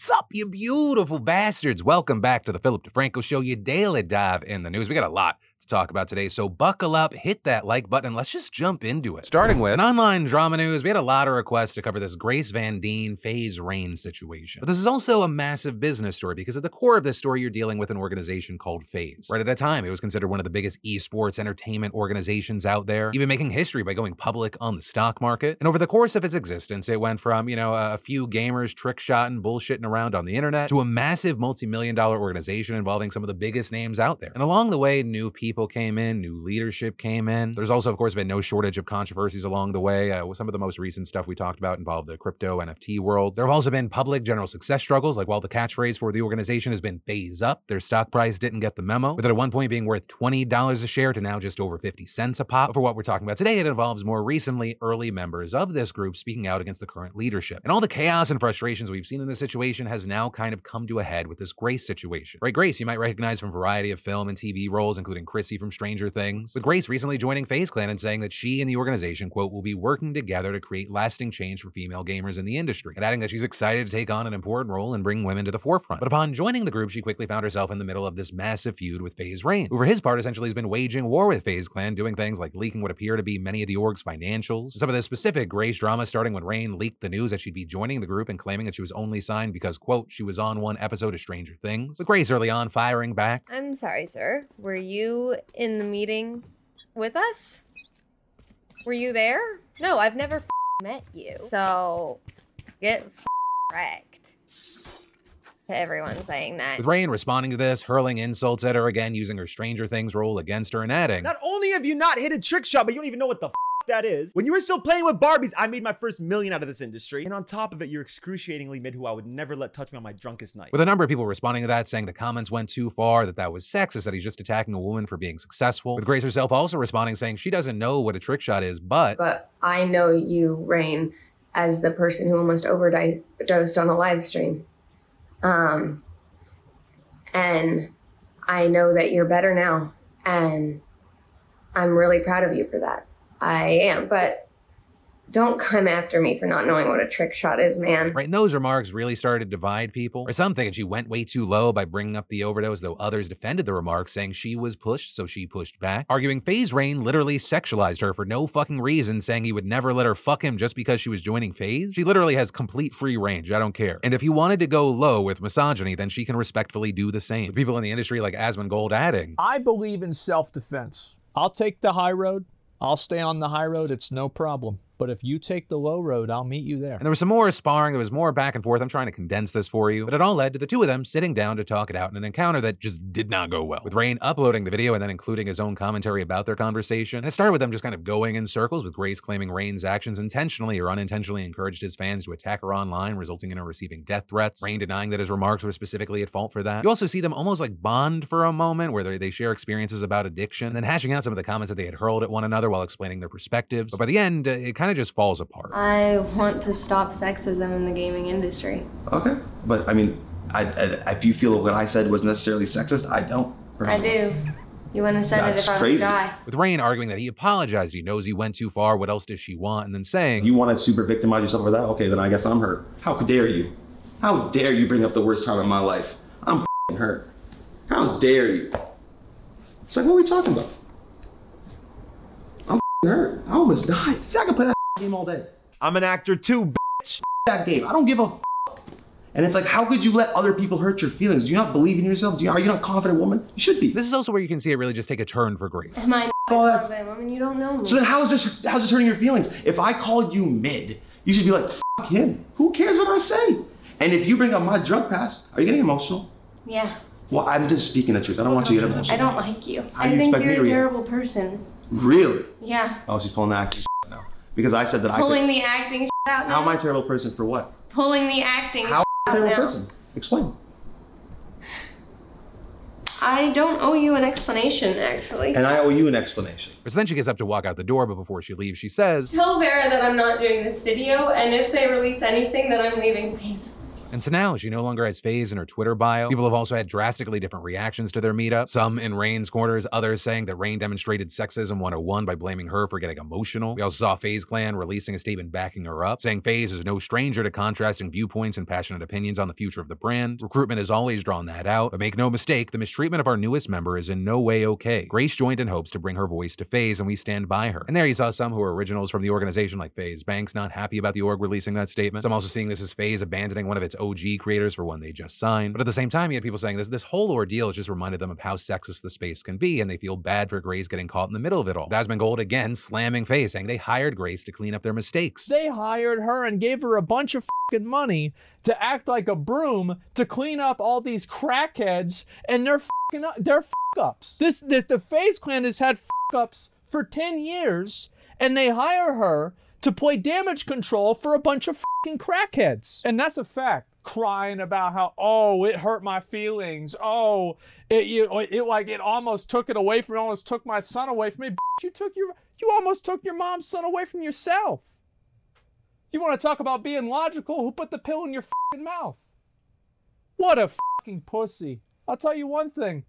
Sup, you beautiful bastards. Welcome back to the Philip DeFranco Show, your daily dive in the news. We got a lot to talk about today, so buckle up, hit that like button, let's just jump into it. Starting with an online drama news, we had a lot of requests to cover this Grace Van Dien FaZe Rain situation. But this is also a massive business story because at the core of this story, you're dealing with an organization called FaZe. Right at that time, it was considered one of the biggest esports entertainment organizations out there, even making history by going public on the stock market. And over the course of its existence, it went from, you know, a few gamers trick shotting, bullshitting around on the internet to a massive multi million dollar organization involving some of the biggest names out there. And along the way, new people people came in, new leadership came in. There's also, of course, been no shortage of controversies along the way. Uh, some of the most recent stuff we talked about involved the crypto NFT world. There have also been public general success struggles, like while the catchphrase for the organization has been FaZe up, their stock price didn't get the memo, with it at one point being worth $20 a share to now just over 50 cents a pop. But for what we're talking about today, it involves more recently early members of this group speaking out against the current leadership. And all the chaos and frustrations we've seen in this situation has now kind of come to a head with this Grace situation. Right, Grace, you might recognize from a variety of film and TV roles, including Chrissy from Stranger Things, with Grace recently joining FaZe Clan and saying that she and the organization, quote, will be working together to create lasting change for female gamers in the industry, and adding that she's excited to take on an important role and bring women to the forefront. But upon joining the group, she quickly found herself in the middle of this massive feud with FaZe Rain, who for his part essentially has been waging war with FaZe Clan, doing things like leaking what appear to be many of the org's financials. Some of the specific Grace drama starting when Rain leaked the news that she'd be joining the group and claiming that she was only signed because, quote, she was on one episode of Stranger Things, with Grace early on firing back. I'm sorry, sir. Were you in the meeting with us? Were you there? No, I've never met you. So get wrecked. To everyone saying that. With Rain responding to this, hurling insults at her again, using her Stranger Things role against her, and adding, Not only have you not hit a trick shot, but you don't even know what the that is. When you were still playing with Barbies, I made my first million out of this industry. And on top of it, you're excruciatingly mid who I would never let touch me on my drunkest night. With a number of people responding to that, saying the comments went too far, that that was sexist, that he's just attacking a woman for being successful. With Grace herself also responding, saying she doesn't know what a trick shot is, but. But I know you, Rain, as the person who almost overdosed on a live stream. Um, and I know that you're better now. And I'm really proud of you for that. I am, but don't come after me for not knowing what a trick shot is, man. Right, and those remarks really started to divide people. Or some thinking she went way too low by bringing up the overdose, though others defended the remarks, saying she was pushed, so she pushed back. Arguing FaZe Rain literally sexualized her for no fucking reason, saying he would never let her fuck him just because she was joining FaZe. She literally has complete free range, I don't care. And if he wanted to go low with misogyny, then she can respectfully do the same. With people in the industry like Asmongold adding, I believe in self defense. I'll take the high road. I'll stay on the high road. It's no problem. But if you take the low road, I'll meet you there. And there was some more sparring, there was more back and forth. I'm trying to condense this for you, but it all led to the two of them sitting down to talk it out in an encounter that just did not go well. With Rain uploading the video and then including his own commentary about their conversation. And it started with them just kind of going in circles, with Grace claiming Rain's actions intentionally or unintentionally encouraged his fans to attack her online, resulting in her receiving death threats. Rain denying that his remarks were specifically at fault for that. You also see them almost like bond for a moment where they share experiences about addiction, and then hashing out some of the comments that they had hurled at one another while explaining their perspectives. But by the end, uh, it kind of just falls apart. I want to stop sexism in the gaming industry. Okay, but I mean, I, I, if you feel what I said was necessarily sexist, I don't. I do. You wouldn't have said That's it if I was crazy. a guy. With Rain arguing that he apologized, he knows he went too far, what else does she want? And then saying, You want to super victimize yourself for that? Okay, then I guess I'm hurt. How dare you? How dare you bring up the worst time in my life? I'm fing hurt. How dare you? It's like, what are we talking about? I'm fing hurt. I almost died. See, I can play that game all day. I'm an actor too, bitch. That game. I don't give a f- And it's like, how could you let other people hurt your feelings? Do you not believe in yourself? Do you, are you not a confident woman? You should be. This is also where you can see it really just take a turn for Grace. Am I all that- a woman? You don't know me. So then how is this how's this hurting your feelings? If I called you mid, you should be like, fuck him. Who cares what I say? And if you bring up my drug past, are you getting emotional? yeah, Well, I'm just speaking the truth. I don't want you to get emotional. I don't like you. How I do you think you're a react? terrible person. Really? Yeah. Oh, she's pulling the acting now. Because I said that I Pulling the acting out now. How am I a terrible person for what? Pulling the acting How am I a out terrible now. person? Explain. I don't owe you an explanation, actually. And I owe you an explanation. So then she gets up to walk out the door, but before she leaves, she says, Tell Vera that I'm not doing this video, and if they release anything, that I'm leaving, please. And so now she no longer has FaZe in her Twitter bio. People have also had drastically different reactions to their meetup. Some in Rain's corners, others saying that Rain demonstrated sexism 101 by blaming her for getting emotional. We also saw FaZe Clan releasing a statement backing her up, saying FaZe is no stranger to contrasting viewpoints and passionate opinions on the future of the brand. Recruitment has always drawn that out, but make no mistake, the mistreatment of our newest member is in no way okay. Grace joined in hopes to bring her voice to FaZe, and we stand by her. And there you saw some who are originals from the organization like FaZe Banks not happy about the org releasing that statement. So I'm also seeing this as FaZe abandoning one of its OG creators for one they just signed. But at the same time, you had people saying this this whole ordeal just reminded them of how sexist the space can be, and they feel bad for Grace getting caught in the middle of it all. Asmongold again slamming FaZe, saying they hired Grace to clean up their mistakes. They hired her and gave her a bunch of money to act like a broom to clean up all these crackheads and their fucking their fuck ups. This, this the FaZe clan has had fuck ups for 10 years and they hire her to play damage control for a bunch of fucking crackheads. And that's a fact. Crying about how, oh, it hurt my feelings. Oh, it, you, it like it almost took it away from me, almost took my son away from me. You took your, you almost took your mom's son away from yourself. You want to talk about being logical? Who put the pill in your mouth? What a fucking pussy. I'll tell you one thing.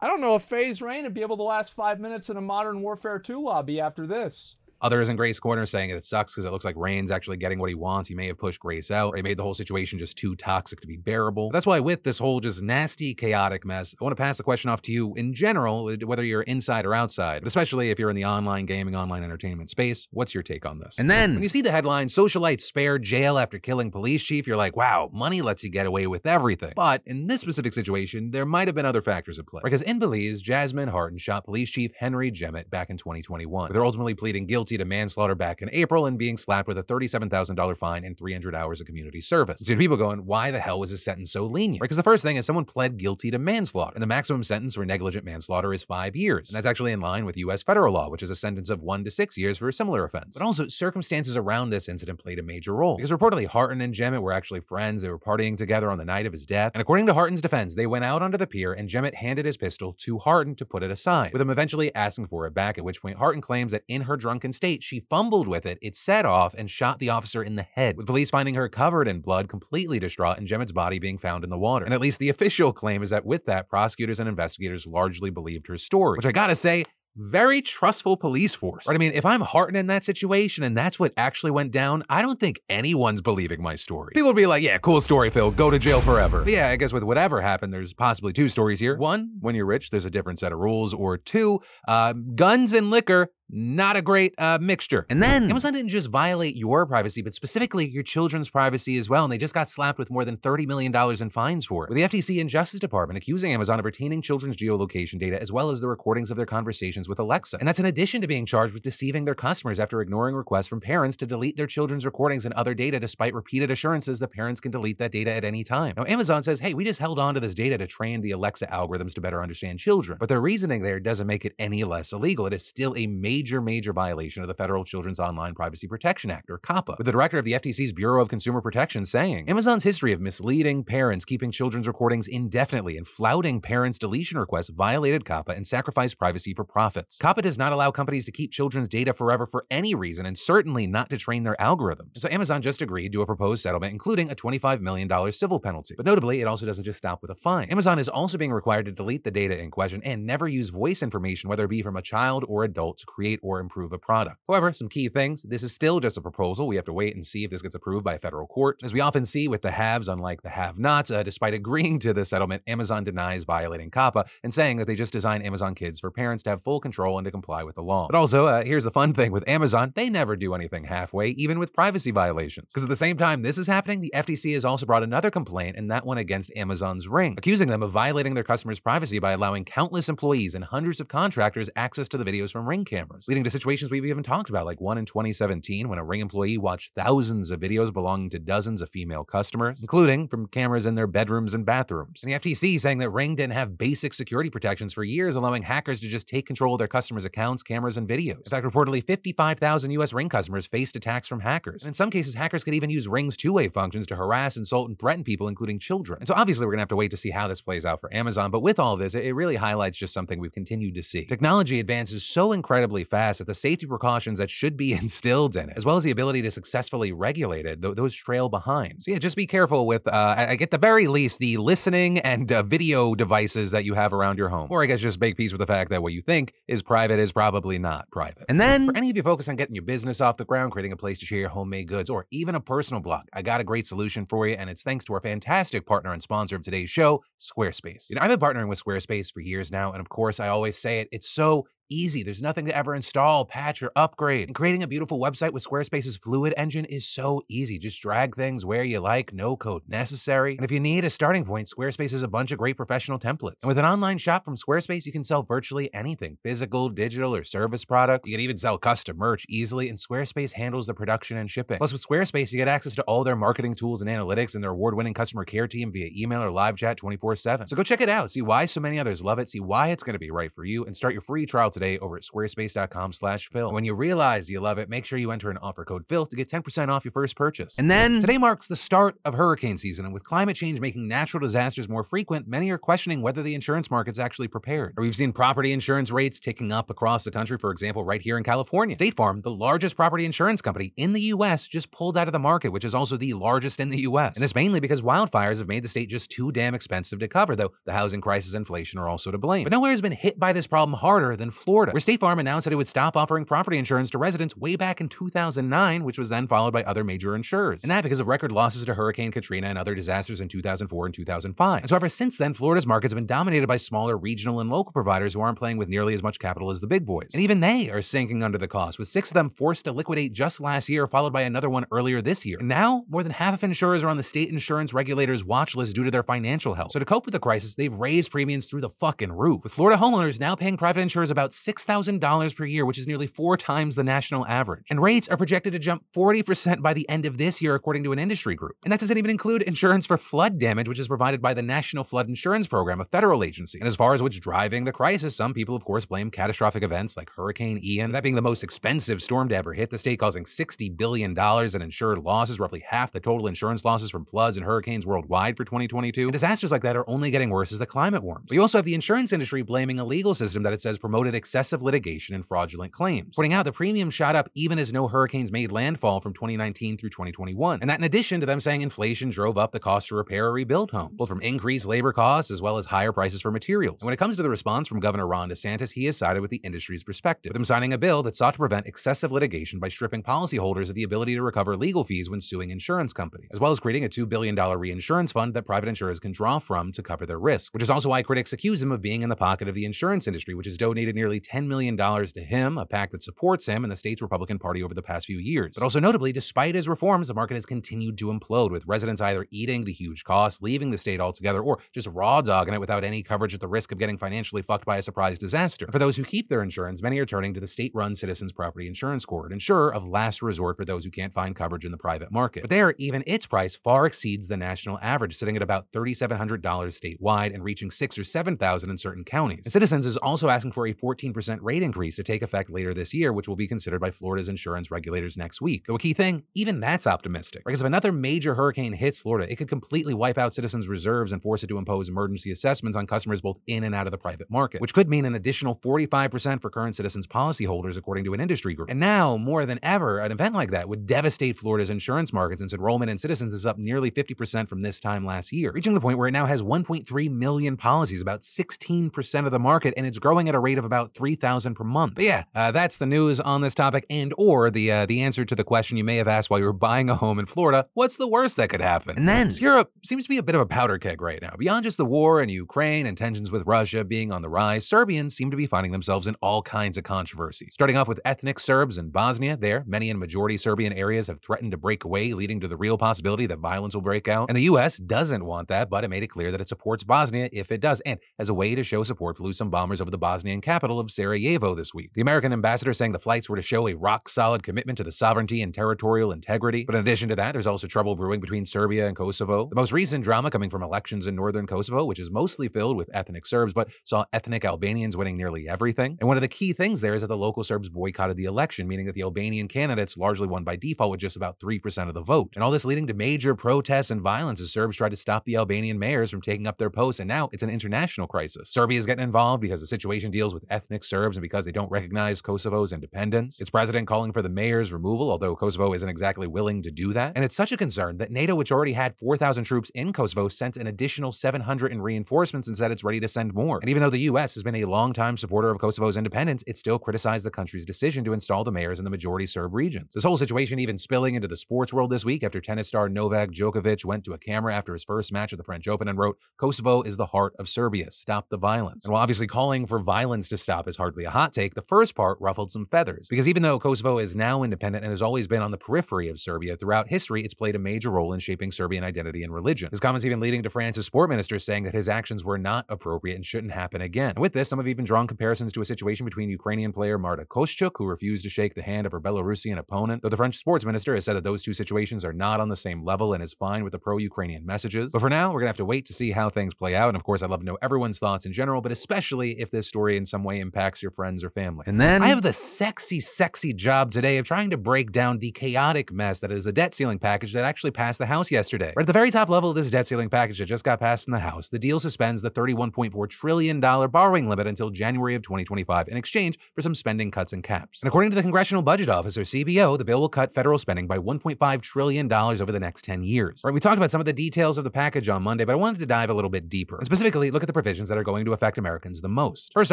I don't know if FaZe Rain would be able to last five minutes in a Modern Warfare 2 lobby after this. Others in Grace Corner saying it sucks because it looks like Rain's actually getting what he wants. He may have pushed Grace out, he made the whole situation just too toxic to be bearable. But that's why, with this whole just nasty, chaotic mess, I want to pass the question off to you in general, uh, whether you're inside or outside, but especially if you're in the online gaming, online entertainment space. What's your take on this? And then, when you see the headline, Socialites spared jail after killing police chief, you're like, wow, money lets you get away with everything. But in this specific situation, there might have been other factors at play. Because in Belize, Jasmine Hartin shot police chief Henry Jemmott back in 2021, They're ultimately pleading guilty to manslaughter back in April and being slapped with a $37,000 fine and 300 hours of community service. So people going, why the hell was his sentence so lenient? Because the first thing is someone pled guilty to manslaughter, and the maximum sentence for negligent manslaughter is five years. And that's actually in line with U.S. federal law, which is a sentence of one to six years for a similar offense. But also, circumstances around this incident played a major role. Because reportedly, Hartin and Jemmott were actually friends. They were partying together on the night of his death. And according to Hartin's defense, they went out onto the pier and Jemmott handed his pistol to Hartin to put it aside, with him eventually asking for it back, at which point Harton claims that in her drunken state, she fumbled with it, it set off and shot the officer in the head, with police finding her covered in blood, completely distraught, and Jemmott's body being found in the water. And at least the official claim is that with that, prosecutors and investigators largely believed her story, which I gotta say, very trustful police force. Right? I mean, if I'm Hartin in that situation and that's what actually went down, I don't think anyone's believing my story. People would be like, yeah, cool story, Phil. Go to jail forever. But yeah, I guess with whatever happened, there's possibly two stories here. One, when you're rich, there's a different set of rules. Or two, uh, guns and liquor not a great uh, mixture. And then Amazon didn't just violate your privacy, but specifically your children's privacy as well. And they just got slapped with more than $30 million in fines for it. With the FTC and Justice Department accusing Amazon of retaining children's geolocation data as well as the recordings of their conversations with Alexa. And that's in addition to being charged with deceiving their customers after ignoring requests from parents to delete their children's recordings and other data despite repeated assurances that parents can delete that data at any time. Now, Amazon says, hey, we just held on to this data to train the Alexa algorithms to better understand children. But their reasoning there doesn't make it any less illegal. It is still a major, major major violation of the Federal Children's Online Privacy Protection Act, or COPPA, with the director of the FTC's Bureau of Consumer Protection saying Amazon's history of misleading parents, keeping children's recordings indefinitely, and flouting parents' deletion requests violated COPPA and sacrificed privacy for profits. COPPA does not allow companies to keep children's data forever for any reason, and certainly not to train their algorithms. So Amazon just agreed to a proposed settlement, including a $25 million civil penalty. But notably, it also doesn't just stop with a fine. Amazon is also being required to delete the data in question and never use voice information, whether it be from a child or adult, to create or improve a product. However, some key things this is still just a proposal. We have to wait and see if this gets approved by a federal court. As we often see with the haves, unlike the have nots, uh, despite agreeing to the settlement, Amazon denies violating COPPA and saying that they just designed Amazon Kids for parents to have full control and to comply with the law. But also, uh, here's the fun thing with Amazon they never do anything halfway, even with privacy violations. Because at the same time this is happening, the FTC has also brought another complaint, and that one against Amazon's Ring, accusing them of violating their customers' privacy by allowing countless employees and hundreds of contractors access to the videos from Ring cameras, leading to situations we've even talked about, like one in 2017 when a Ring employee watched thousands of videos belonging to dozens of female customers, including from cameras in their bedrooms and bathrooms. And the FTC saying that Ring didn't have basic security protections for years, allowing hackers to just take control of their customers' accounts, cameras, and videos. In fact, reportedly 55,000 US Ring customers faced attacks from hackers. And in some cases, hackers could even use Ring's two-way functions to harass, insult, and threaten people, including children. And so obviously we're gonna have to wait to see how this plays out for Amazon, but with all this, it really highlights just something we've continued to see. Technology advances so incredibly fast that the safety precautions that should be instilled in it, as well as the ability to successfully regulate it, th- those trail behind. So yeah, just be careful with, uh, at the very least, the listening and uh, video devices that you have around your home. Or I guess just make peace with the fact that what you think is private is probably not private. And then, for any of you focused on getting your business off the ground, creating a place to share your homemade goods, or even a personal blog, I got a great solution for you, and it's thanks to our fantastic partner and sponsor of today's show, Squarespace. You know, I've been partnering with Squarespace for years now, and of course, I always say it, it's so easy. There's nothing to ever install, patch, or upgrade. And creating a beautiful website with Squarespace's Fluid engine is so easy. Just drag things where you like, no code necessary. And if you need a starting point, Squarespace has a bunch of great professional templates. And with an online shop from Squarespace, you can sell virtually anything physical, digital, or service products. You can even sell custom merch easily, and Squarespace handles the production and shipping. Plus, with Squarespace, you get access to all their marketing tools and analytics and their award winning customer care team via email or live chat 24 7. So go check it out. See why so many others love it. See why it's going to be right for you, and start your free trial today over at squarespace.com slash Phil. When you realize you love it, make sure you enter an offer code Phil to get 10% off your first purchase. And then today marks the start of hurricane season, and with climate change making natural disasters more frequent, many are questioning whether the insurance market's actually prepared. Or we've seen property insurance rates ticking up across the country, for example, right here in California. State Farm, the largest property insurance company in the U.S., just pulled out of the market, which is also the largest in the U.S. And this mainly because wildfires have made the state just too damn expensive to cover, though the housing crisis and inflation are also to blame. But nowhere has been hit by this problem harder than Florida, where State Farm announced that it would stop offering property insurance to residents way back in 2009, which was then followed by other major insurers. And that because of record losses to Hurricane Katrina and other disasters in 2004 and 2005. And so ever since then, Florida's markets have been dominated by smaller regional and local providers who aren't playing with nearly as much capital as the big boys. And even they are sinking under the cost, with six of them forced to liquidate just last year, followed by another one earlier this year. And now, more than half of insurers are on the state insurance regulators' watch list due to their financial health. So to cope with the crisis, they've raised premiums through the fucking roof. With Florida homeowners now paying private insurers about $6,000 per year, which is nearly four times the national average. And rates are projected to jump 40% by the end of this year, according to an industry group. And that doesn't even include insurance for flood damage, which is provided by the National Flood Insurance Program, a federal agency. And as far as what's driving the crisis, some people, of course, blame catastrophic events like Hurricane Ian, that being the most expensive storm to ever hit the state, causing $60 billion in insured losses, roughly half the total insurance losses from floods and hurricanes worldwide for 2022. And disasters like that are only getting worse as the climate warms. But you also have the insurance industry blaming a legal system that it says promoted excessive litigation and fraudulent claims, pointing out the premium shot up even as no hurricanes made landfall from 2019 through 2021. And that in addition to them saying inflation drove up the cost to repair or rebuild homes, both from increased labor costs as well as higher prices for materials. And when it comes to the response from Governor Ron DeSantis, he has sided with the industry's perspective, with him signing a bill that sought to prevent excessive litigation by stripping policyholders of the ability to recover legal fees when suing insurance companies, as well as creating a $2 billion reinsurance fund that private insurers can draw from to cover their risk, which is also why critics accuse him of being in the pocket of the insurance industry, which has donated nearly $10 million to him, a PAC that supports him and the state's Republican Party over the past few years. But also notably, despite his reforms, the market has continued to implode, with residents either eating the huge costs, leaving the state altogether, or just raw dogging it without any coverage at the risk of getting financially fucked by a surprise disaster. And for those who keep their insurance, many are turning to the state-run Citizens Property Insurance Corps, an insurer of last resort for those who can't find coverage in the private market. But there, even its price far exceeds the national average, sitting at about $3,700 statewide and reaching six or 7,000 in certain counties. And Citizens is also asking for a 14% rate increase to take effect later this year, which will be considered by Florida's insurance regulators next week. Though a key thing, even that's optimistic. Because if another major hurricane hits Florida, it could completely wipe out Citizens' reserves and force it to impose emergency assessments on customers both in and out of the private market, which could mean an additional 45% for current Citizens policyholders, according to an industry group. And now, more than ever, an event like that would devastate Florida's insurance market since enrollment in Citizens is up nearly 50% from this time last year, reaching the point where it now has 1.3 million policies, about 16% of the market, and it's growing at a rate of about 3,000 per month. But yeah, uh, that's the news on this topic, and or the uh, the answer to the question you may have asked while you were buying a home in Florida: What's the worst that could happen? And then Europe seems to be a bit of a powder keg right now. Beyond just the war in Ukraine and tensions with Russia being on the rise, Serbians seem to be finding themselves in all kinds of controversies. Starting off with ethnic Serbs in Bosnia, there many in majority Serbian areas have threatened to break away, leading to the real possibility that violence will break out. And the U.S. doesn't want that, but it made it clear that it supports Bosnia if it does, and as a way to show support, flew some bombers over the Bosnian capital of Sarajevo this week. The American ambassador saying the flights were to show a rock solid commitment to the sovereignty and territorial integrity. But in addition to that, there's also trouble brewing between Serbia and Kosovo. The most recent drama coming from elections in northern Kosovo, which is mostly filled with ethnic Serbs, but saw ethnic Albanians winning nearly everything. And one of the key things there is that the local Serbs boycotted the election, meaning that the Albanian candidates largely won by default with just about 3% of the vote. And all this leading to major protests and violence as Serbs tried to stop the Albanian mayors from taking up their posts, and now it's an international crisis. Serbia is getting involved because the situation deals with ethnic ethnic Serbs and because they don't recognize Kosovo's independence. Its president calling for the mayor's removal, although Kosovo isn't exactly willing to do that. And it's such a concern that NATO, which already had 4,000 troops in Kosovo, sent an additional 700 in reinforcements and said it's ready to send more. And even though the U.S. has been a longtime supporter of Kosovo's independence, it still criticized the country's decision to install the mayors in the majority Serb regions. This whole situation even spilling into the sports world this week after tennis star Novak Djokovic went to a camera after his first match at the French Open and wrote, Kosovo is the heart of Serbia. Stop the violence. And while obviously calling for violence to stop is hardly a hot take, the first part ruffled some feathers. Because even though Kosovo is now independent and has always been on the periphery of Serbia, throughout history, it's played a major role in shaping Serbian identity and religion. His comments even leading to France's sport minister saying that his actions were not appropriate and shouldn't happen again. And with this, some have even drawn comparisons to a situation between Ukrainian player Marta Kostyuk, who refused to shake the hand of her Belarusian opponent, though the French sports minister has said that those two situations are not on the same level and is fine with the pro-Ukrainian messages. But for now, we're gonna have to wait to see how things play out. And of course, I'd love to know everyone's thoughts in general, but especially if this story in some way impacts your friends or family. And then I have the sexy, sexy job today of trying to break down the chaotic mess that is the debt ceiling package that actually passed the House yesterday. Right at the very top level of this debt ceiling package that just got passed in the House, the deal suspends the $31.4 trillion borrowing limit until January of 2025 in exchange for some spending cuts and caps. And according to the Congressional Budget Office, or CBO, the bill will cut federal spending by $1.5 trillion over the next 10 years. Right, we talked about some of the details of the package on Monday, but I wanted to dive a little bit deeper and specifically look at the provisions that are going to affect Americans the most. First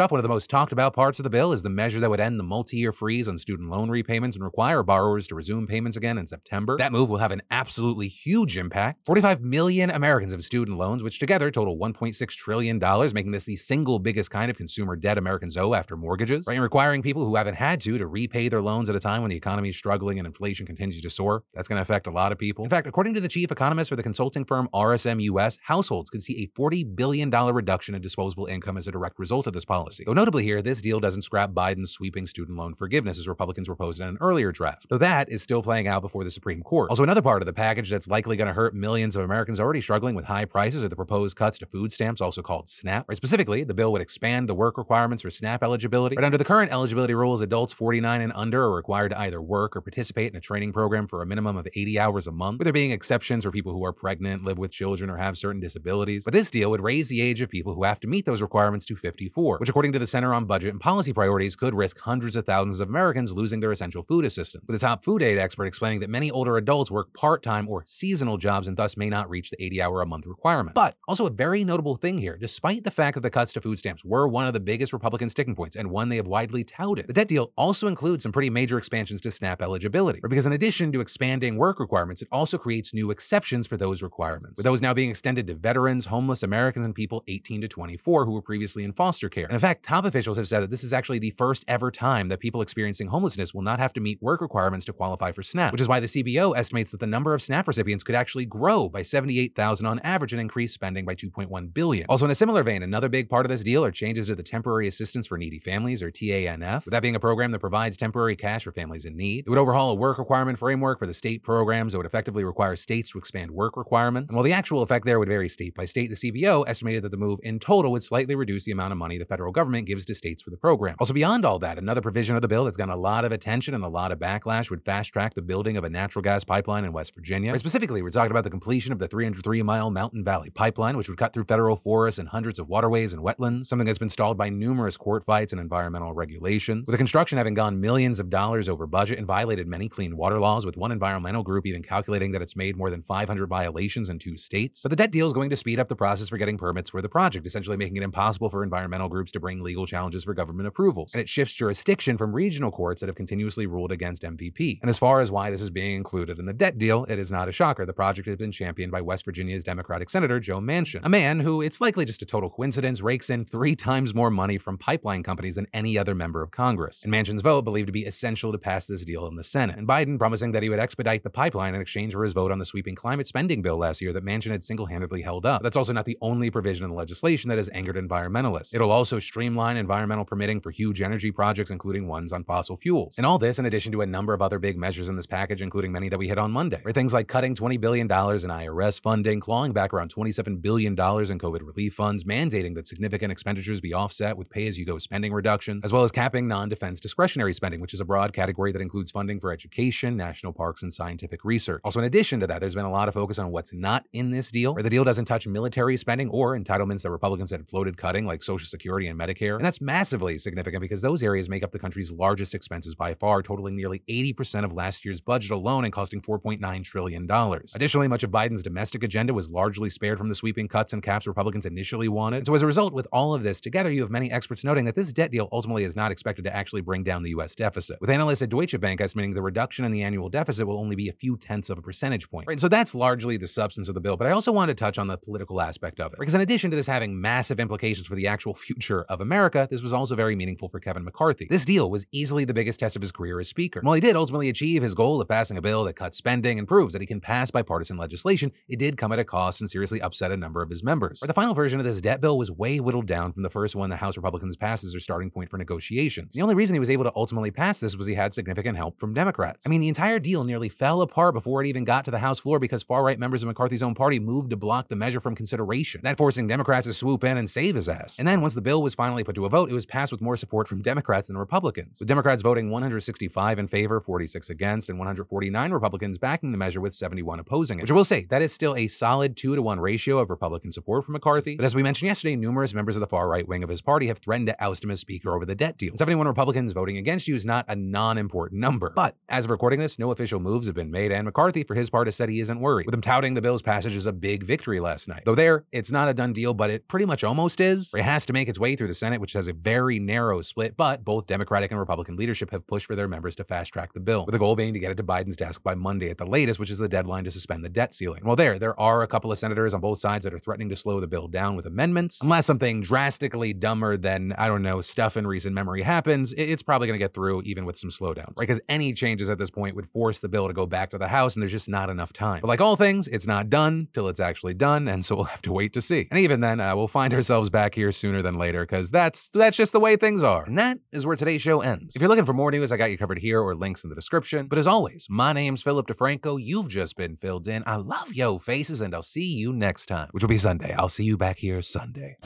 off, one of the most talked about parts of the bill is the measure that would end the multi-year freeze on student loan repayments and require borrowers to resume payments again in September. That move will have an absolutely huge impact. 45 million Americans have student loans, which together total $1.6 trillion, making this the single biggest kind of consumer debt Americans owe after mortgages. Right, and requiring people who haven't had to to repay their loans at a time when the economy is struggling and inflation continues to soar. That's going to affect a lot of people. In fact, according to the chief economist for the consulting firm RSM US, households could see a $40 billion reduction in disposable income as a direct result of this policy. Though notably here, this deal doesn't scrap Biden's sweeping student loan forgiveness as Republicans proposed in an earlier draft, though that is still playing out before the Supreme Court. Also, another part of the package that's likely going to hurt millions of Americans already struggling with high prices are the proposed cuts to food stamps, also called SNAP. Right, specifically, the bill would expand the work requirements for SNAP eligibility. But under the current eligibility rules, adults 49 and under are required to either work or participate in a training program for a minimum of 80 hours a month, with there being exceptions for people who are pregnant, live with children, or have certain disabilities. But this deal would raise the age of people who have to meet those requirements to 54, which according to the Center on Budget and Policy Priorities could risk hundreds of thousands of Americans losing their essential food assistance. With a top food aid expert explaining that many older adults work part-time or seasonal jobs and thus may not reach the 80 hour a month requirement. But also a very notable thing here, despite the fact that the cuts to food stamps were one of the biggest Republican sticking points and one they have widely touted, the debt deal also includes some pretty major expansions to SNAP eligibility. Because in addition to expanding work requirements, it also creates new exceptions for those requirements, with those now being extended to veterans, homeless Americans, and people 18 to 24 who were previously in foster care. And in fact, top officials have said that this is actually the first ever time that people experiencing homelessness will not have to meet work requirements to qualify for SNAP, which is why the CBO estimates that the number of SNAP recipients could actually grow by 78,000 on average and increase spending by 2.1 billion. Also in a similar vein, another big part of this deal are changes to the Temporary Assistance for Needy Families or TANF, with that being a program that provides temporary cash for families in need. It would overhaul a work requirement framework for the state programs that would effectively require states to expand work requirements. And while the actual effect there would vary state by state, the CBO estimated that the move in total would slightly reduce the amount of money the federal government gives to states for the program. Also beyond all that, another provision of the bill that's gotten a lot of attention and a lot of backlash would fast track the building of a natural gas pipeline in West Virginia. Right, specifically, we're talking about the completion of the 303 mile Mountain Valley Pipeline, which would cut through federal forests and hundreds of waterways and wetlands, something that's been stalled by numerous court fights and environmental regulations. With the construction having gone millions of dollars over budget and violated many clean water laws, with one environmental group even calculating that it's made more than 500 violations in two states. But the debt deal is going to speed up the process for getting permits for the project, essentially making it impossible for environmental groups to bring legal challenges for government approvals. And it shifts jurisdiction from regional courts that have continuously ruled against MVP. And as far as why this is being included in the debt deal, it is not a shocker. The project has been championed by West Virginia's Democratic Senator Joe Manchin, a man who, it's likely just a total coincidence, rakes in three times more money from pipeline companies than any other member of Congress. And Manchin's vote believed to be essential to pass this deal in the Senate. And Biden promising that he would expedite the pipeline in exchange for his vote on the sweeping climate spending bill last year that Manchin had single-handedly held up. That's also not the only provision in the legislation that has angered environmentalists. It'll also streamline environmental permitting for huge energy projects, including ones on fossil fuels. And all this in addition to a number of other big measures in this package, including many that we hit on Monday, or things like cutting $20 billion in IRS funding, clawing back around $27 billion in COVID relief funds, mandating that significant expenditures be offset with pay-as-you-go spending reductions, as well as capping non-defense discretionary spending, which is a broad category that includes funding for education, national parks, and scientific research. Also, in addition to that, there's been a lot of focus on what's not in this deal, where the deal doesn't touch military spending or entitlements that Republicans had floated cutting, like Social Security and Medicare. And that's massively significant because those areas make up the country's largest expenses by far, totaling nearly 80% of last year's budget alone and costing $4.9 trillion. Additionally, much of Biden's domestic agenda was largely spared from the sweeping cuts and caps Republicans initially wanted. And so as a result, with all of this together, you have many experts noting that this debt deal ultimately is not expected to actually bring down the U.S. deficit, with analysts at Deutsche Bank estimating the reduction in the annual deficit will only be a few tenths of a percentage point. Right, and so that's largely the substance of the bill, but I also wanted to touch on the political aspect of it. Because in addition to this having massive implications for the actual future of America, this was also very meaningful for Kevin McCarthy. This deal was easily the biggest test of his career as Speaker. While he did ultimately achieve his goal of passing a bill that cuts spending and proves that he can pass bipartisan legislation, it did come at a cost and seriously upset a number of his members. But the final version of this debt bill was way whittled down from the first one the House Republicans passed as their starting point for negotiations. The only reason he was able to ultimately pass this was he had significant help from Democrats. I mean, the entire deal nearly fell apart before it even got to the House floor because far right members of McCarthy's own party moved to block the measure from consideration, that forcing Democrats to swoop in and save his ass. And then once the bill was finally put to a vote, it was passed with more support from Democrats than Republicans. The Democrats voting 165 in favor, 46 against, and 149 Republicans backing the measure with 71 opposing it. Which I will say, that is still a solid 2 to 1 ratio of Republican support for McCarthy. But as we mentioned yesterday, numerous members of the far right wing of his party have threatened to oust him as Speaker over the debt deal. 71 Republicans voting against you is not a non important number. But as of recording this, no official moves have been made, and McCarthy, for his part, has said he isn't worried, with him touting the bill's passage as a big victory last night. Though there, it's not a done deal, but it pretty much almost is. It has to make its way through the Senate, which has a very narrow split, but both Democratic and Republican leadership have pushed for their members to fast track the bill, with the goal being to get it to Biden's desk by Monday at the latest, which is the deadline to suspend the debt ceiling. Well, there, there are a couple of senators on both sides that are threatening to slow the bill down with amendments. Unless something drastically dumber than, I don't know, stuff in recent memory happens, it's probably going to get through even with some slowdowns, right? Because any changes at this point would force the bill to go back to the House, and there's just not enough time. But like all things, it's not done till it's actually done, and so we'll have to wait to see. And even then, uh, we'll find ourselves back here sooner than later, because that's that's just the way things are. And that is where today's show ends. If you're looking for more news, I got you covered here or links in the description. But as always, my name's Philip DeFranco. You've just been filled in. I love yo faces, and I'll see you next time, which will be Sunday. I'll see you back here Sunday.